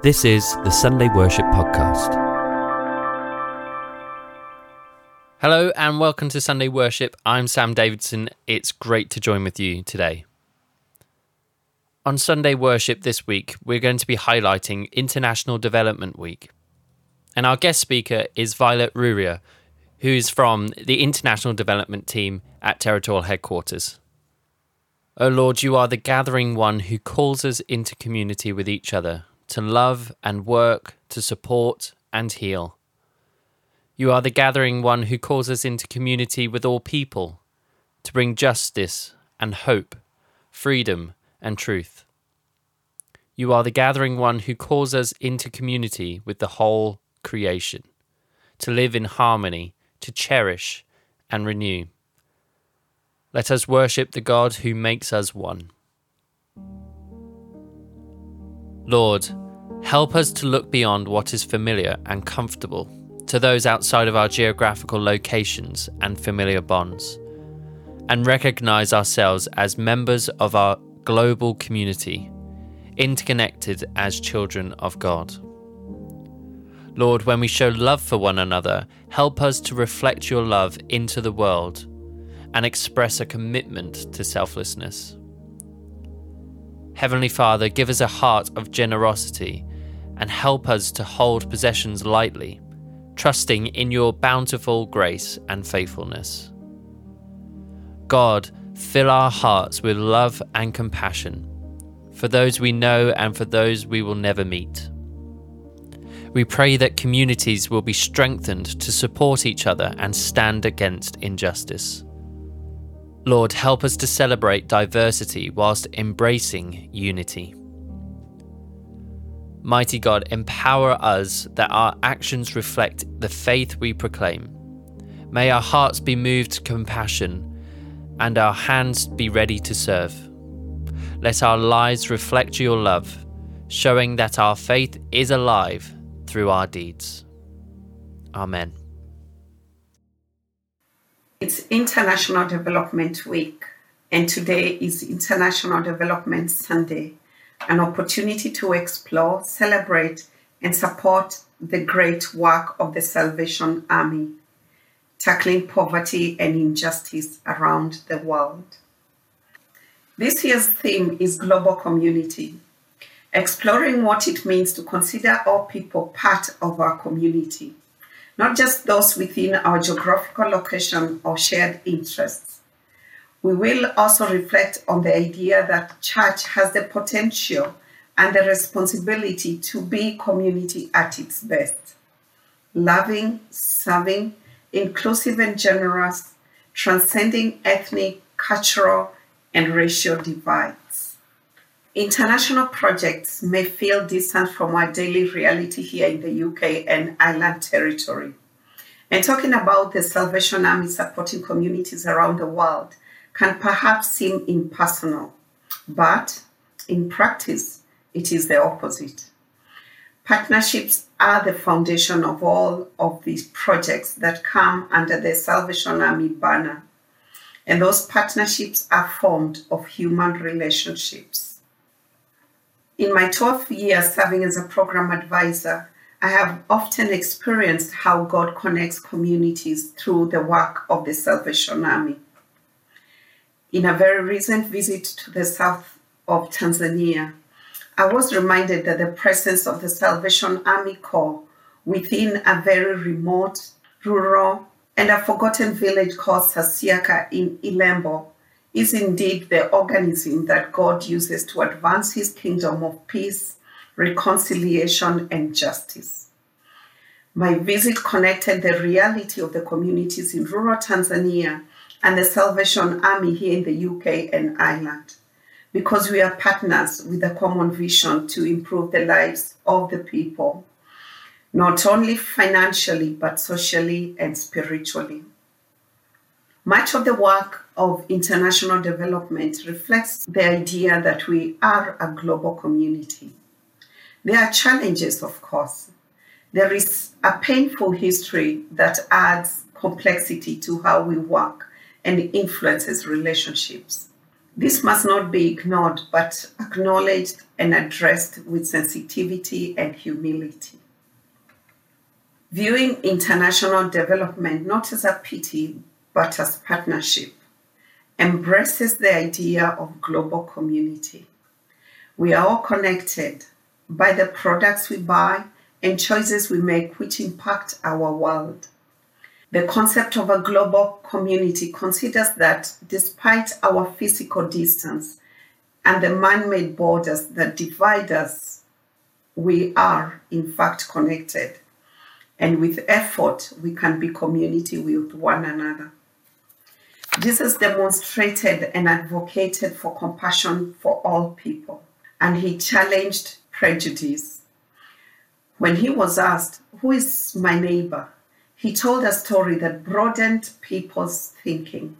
This is the Sunday Worship Podcast. Hello and welcome to Sunday Worship. I'm Sam Davidson. It's great to join with you today. On Sunday Worship this week, we're going to be highlighting International Development Week. And our guest speaker is Violet Ruria, who is from the International Development Team at Territorial Headquarters. O Lord, you are the gathering one who calls us into community with each other, to love and work, to support and heal. You are the gathering one who calls us into community with all people, to bring justice and hope, freedom and truth. You are the gathering one who calls us into community with the whole creation, to live in harmony, to cherish and renew. Let us worship the God who makes us one. Lord, help us to look beyond what is familiar and comfortable to those outside of our geographical locations and familiar bonds, and recognize ourselves as members of our global community, interconnected as children of God. Lord, when we show love for one another, help us to reflect your love into the world and express a commitment to selflessness. Heavenly Father, give us a heart of generosity and help us to hold possessions lightly, trusting in your bountiful grace and faithfulness. God, fill our hearts with love and compassion for those we know and for those we will never meet. We pray that communities will be strengthened to support each other and stand against injustice. Lord, help us to celebrate diversity whilst embracing unity. Mighty God, empower us that our actions reflect the faith we proclaim. May our hearts be moved to compassion and our hands be ready to serve. Let our lives reflect your love, showing that our faith is alive through our deeds. Amen. It's International Development Week, and today is International Development Sunday, an opportunity to explore, celebrate, and support the great work of the Salvation Army, tackling poverty and injustice around the world. This year's theme is Global Community, exploring what it means to consider all people part of our community not just those within our geographical location or shared interests. We will also reflect on the idea that church has the potential and the responsibility to be community at its best. Loving, serving, inclusive and generous, transcending ethnic, cultural, and racial divides. International projects may feel distant from our daily reality here in the UK and Ireland territory. And talking about the Salvation Army supporting communities around the world can perhaps seem impersonal, but in practice, it is the opposite. Partnerships are the foundation of all of these projects that come under the Salvation Army banner. And those partnerships are formed of human relationships. In my 12 years serving as a program advisor, I have often experienced how God connects communities through the work of the Salvation Army. In a very recent visit to the south of Tanzania, I was reminded that the presence of the Salvation Army Corps within a very remote, rural, and a forgotten village called Sasiaka in Ilembo is indeed the organism that God uses to advance his kingdom of peace, reconciliation, and justice. My visit connected the reality of the communities in rural Tanzania and the Salvation Army here in the UK and Ireland, because we are partners with a common vision to improve the lives of the people, not only financially, but socially and spiritually. Much of the work of international development reflects the idea that we are a global community. There are challenges, of course. There is a painful history that adds complexity to how we work and influences relationships. This must not be ignored, but acknowledged and addressed with sensitivity and humility. Viewing international development not as a pity, but as partnership, embraces the idea of global community. We are all connected by the products we buy and choices we make which impact our world. The concept of a global community considers that despite our physical distance and the man made borders that divide us, we are in fact connected. And with effort, we can be community with one another. Jesus demonstrated and advocated for compassion for all people, and he challenged prejudice. When he was asked, Who is my neighbor? he told a story that broadened people's thinking.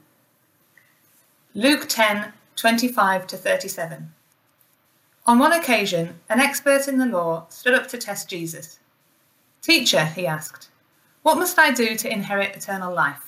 Luke 10 25 to 37. On one occasion, an expert in the law stood up to test Jesus. Teacher, he asked, what must I do to inherit eternal life?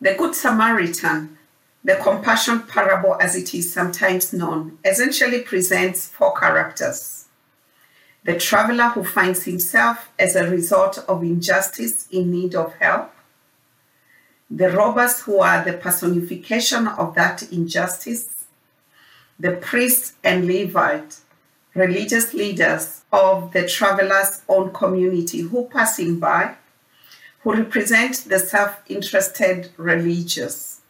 The Good Samaritan, the compassion parable as it is sometimes known, essentially presents four characters. The traveler who finds himself as a result of injustice in need of help, the robbers who are the personification of that injustice, the priest and Levite, religious leaders of the traveler's own community who passing by, who represent the self-interested religious,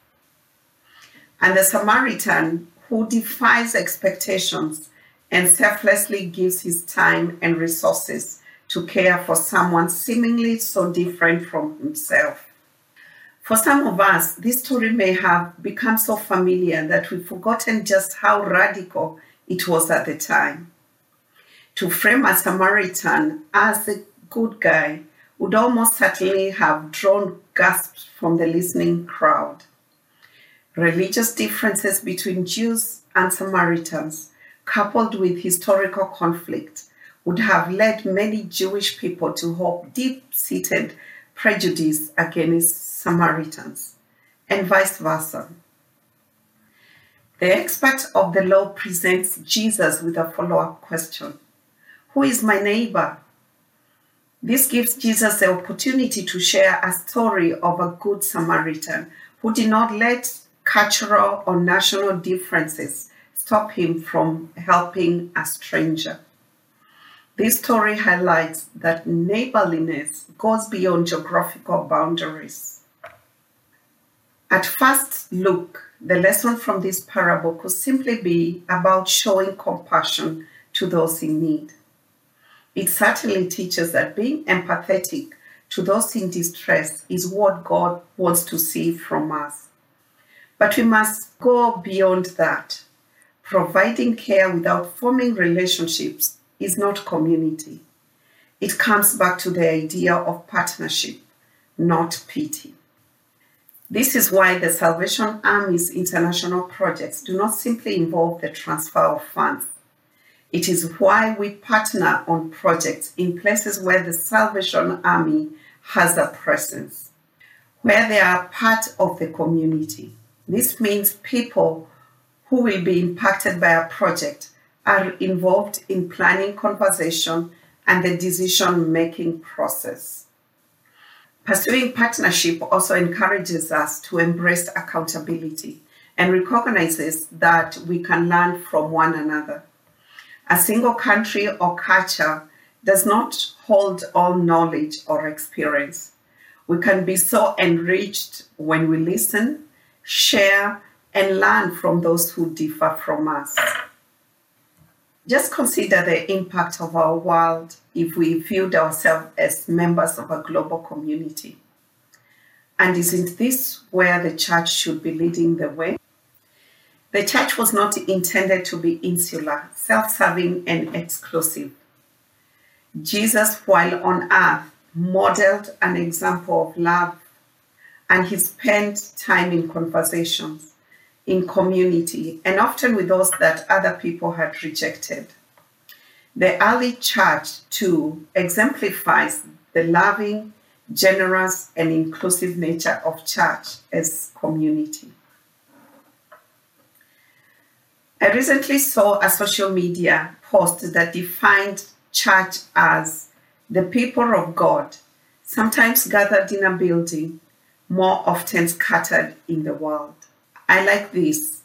and the Samaritan who defies expectations and selflessly gives his time and resources to care for someone seemingly so different from himself. For some of us, this story may have become so familiar that we've forgotten just how radical it was at the time. To frame a Samaritan as a good guy would almost certainly have drawn gasps from the listening crowd. Religious differences between Jews and Samaritans, coupled with historical conflict, would have led many Jewish people to hold deep seated prejudice against Samaritans, and vice versa. The expert of the law presents Jesus with a follow up question Who is my neighbor? This gives Jesus the opportunity to share a story of a good Samaritan who did not let cultural or national differences stop him from helping a stranger. This story highlights that neighborliness goes beyond geographical boundaries. At first look, the lesson from this parable could simply be about showing compassion to those in need. It certainly teaches that being empathetic to those in distress is what God wants to see from us. But we must go beyond that. Providing care without forming relationships is not community. It comes back to the idea of partnership, not pity. This is why the Salvation Army's international projects do not simply involve the transfer of funds. It is why we partner on projects in places where the Salvation Army has a presence, where they are part of the community. This means people who will be impacted by a project are involved in planning conversation and the decision making process. Pursuing partnership also encourages us to embrace accountability and recognizes that we can learn from one another. A single country or culture does not hold all knowledge or experience. We can be so enriched when we listen, share, and learn from those who differ from us. Just consider the impact of our world if we viewed ourselves as members of a global community. And isn't this where the church should be leading the way? The church was not intended to be insular, self serving, and exclusive. Jesus, while on earth, modeled an example of love and he spent time in conversations in community and often with those that other people had rejected. The early church, too, exemplifies the loving, generous, and inclusive nature of church as community. I recently saw a social media post that defined church as the people of God, sometimes gathered in a building, more often scattered in the world. I like this.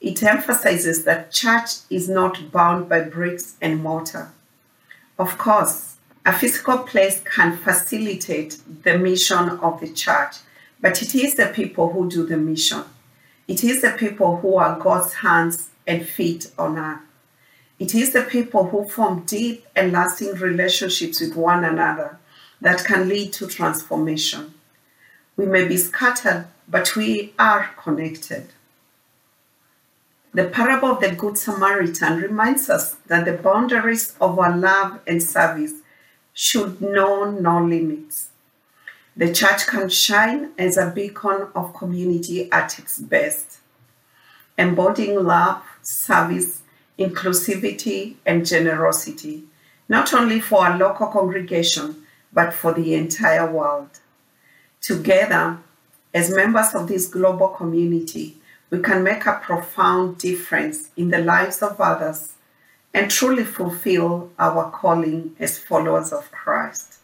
It emphasizes that church is not bound by bricks and mortar. Of course, a physical place can facilitate the mission of the church, but it is the people who do the mission. It is the people who are God's hands and feet on earth. It is the people who form deep and lasting relationships with one another that can lead to transformation. We may be scattered but we are connected. The parable of the Good Samaritan reminds us that the boundaries of our love and service should know no limits. The church can shine as a beacon of community at its best, embodying love, service, inclusivity, and generosity, not only for our local congregation, but for the entire world. Together, as members of this global community, we can make a profound difference in the lives of others and truly fulfill our calling as followers of Christ.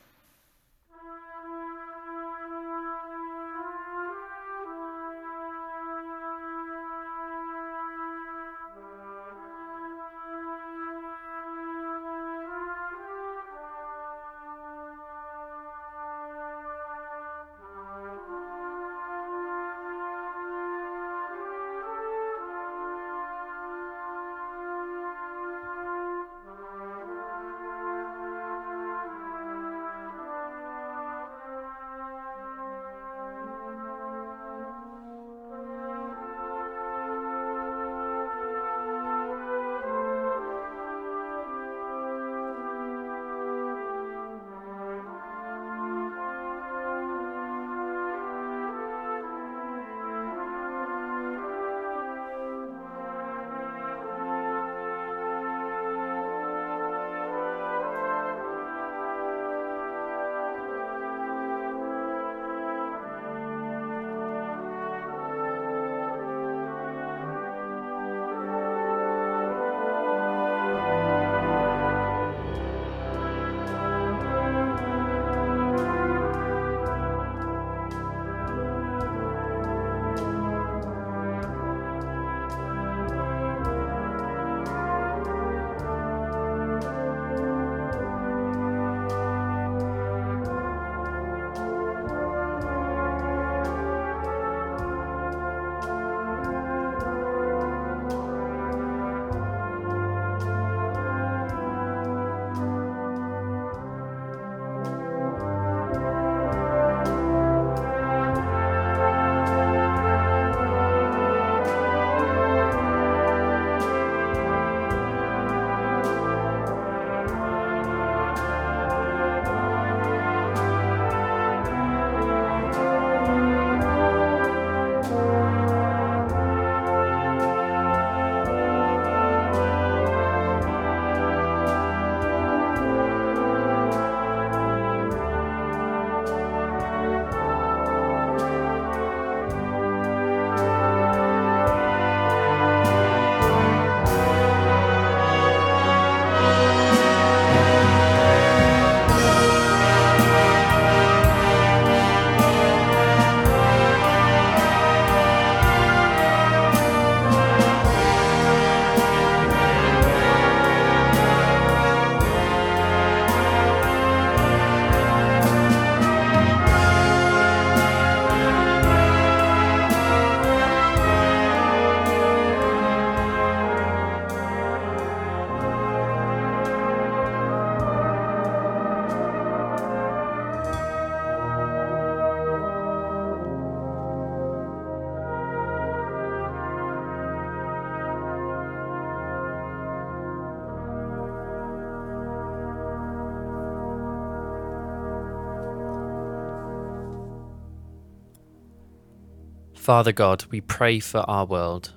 Father God, we pray for our world.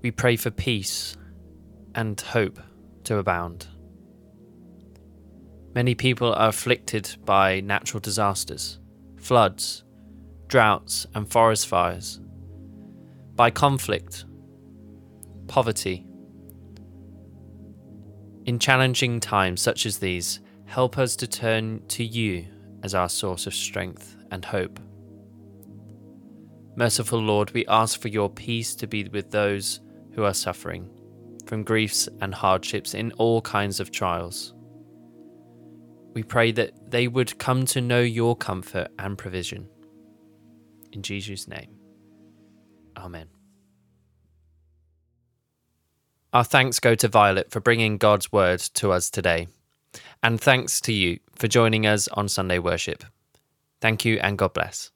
We pray for peace and hope to abound. Many people are afflicted by natural disasters, floods, droughts, and forest fires, by conflict, poverty. In challenging times such as these, help us to turn to you as our source of strength and hope. Merciful Lord, we ask for your peace to be with those who are suffering from griefs and hardships in all kinds of trials. We pray that they would come to know your comfort and provision. In Jesus' name, Amen. Our thanks go to Violet for bringing God's word to us today. And thanks to you for joining us on Sunday worship. Thank you and God bless.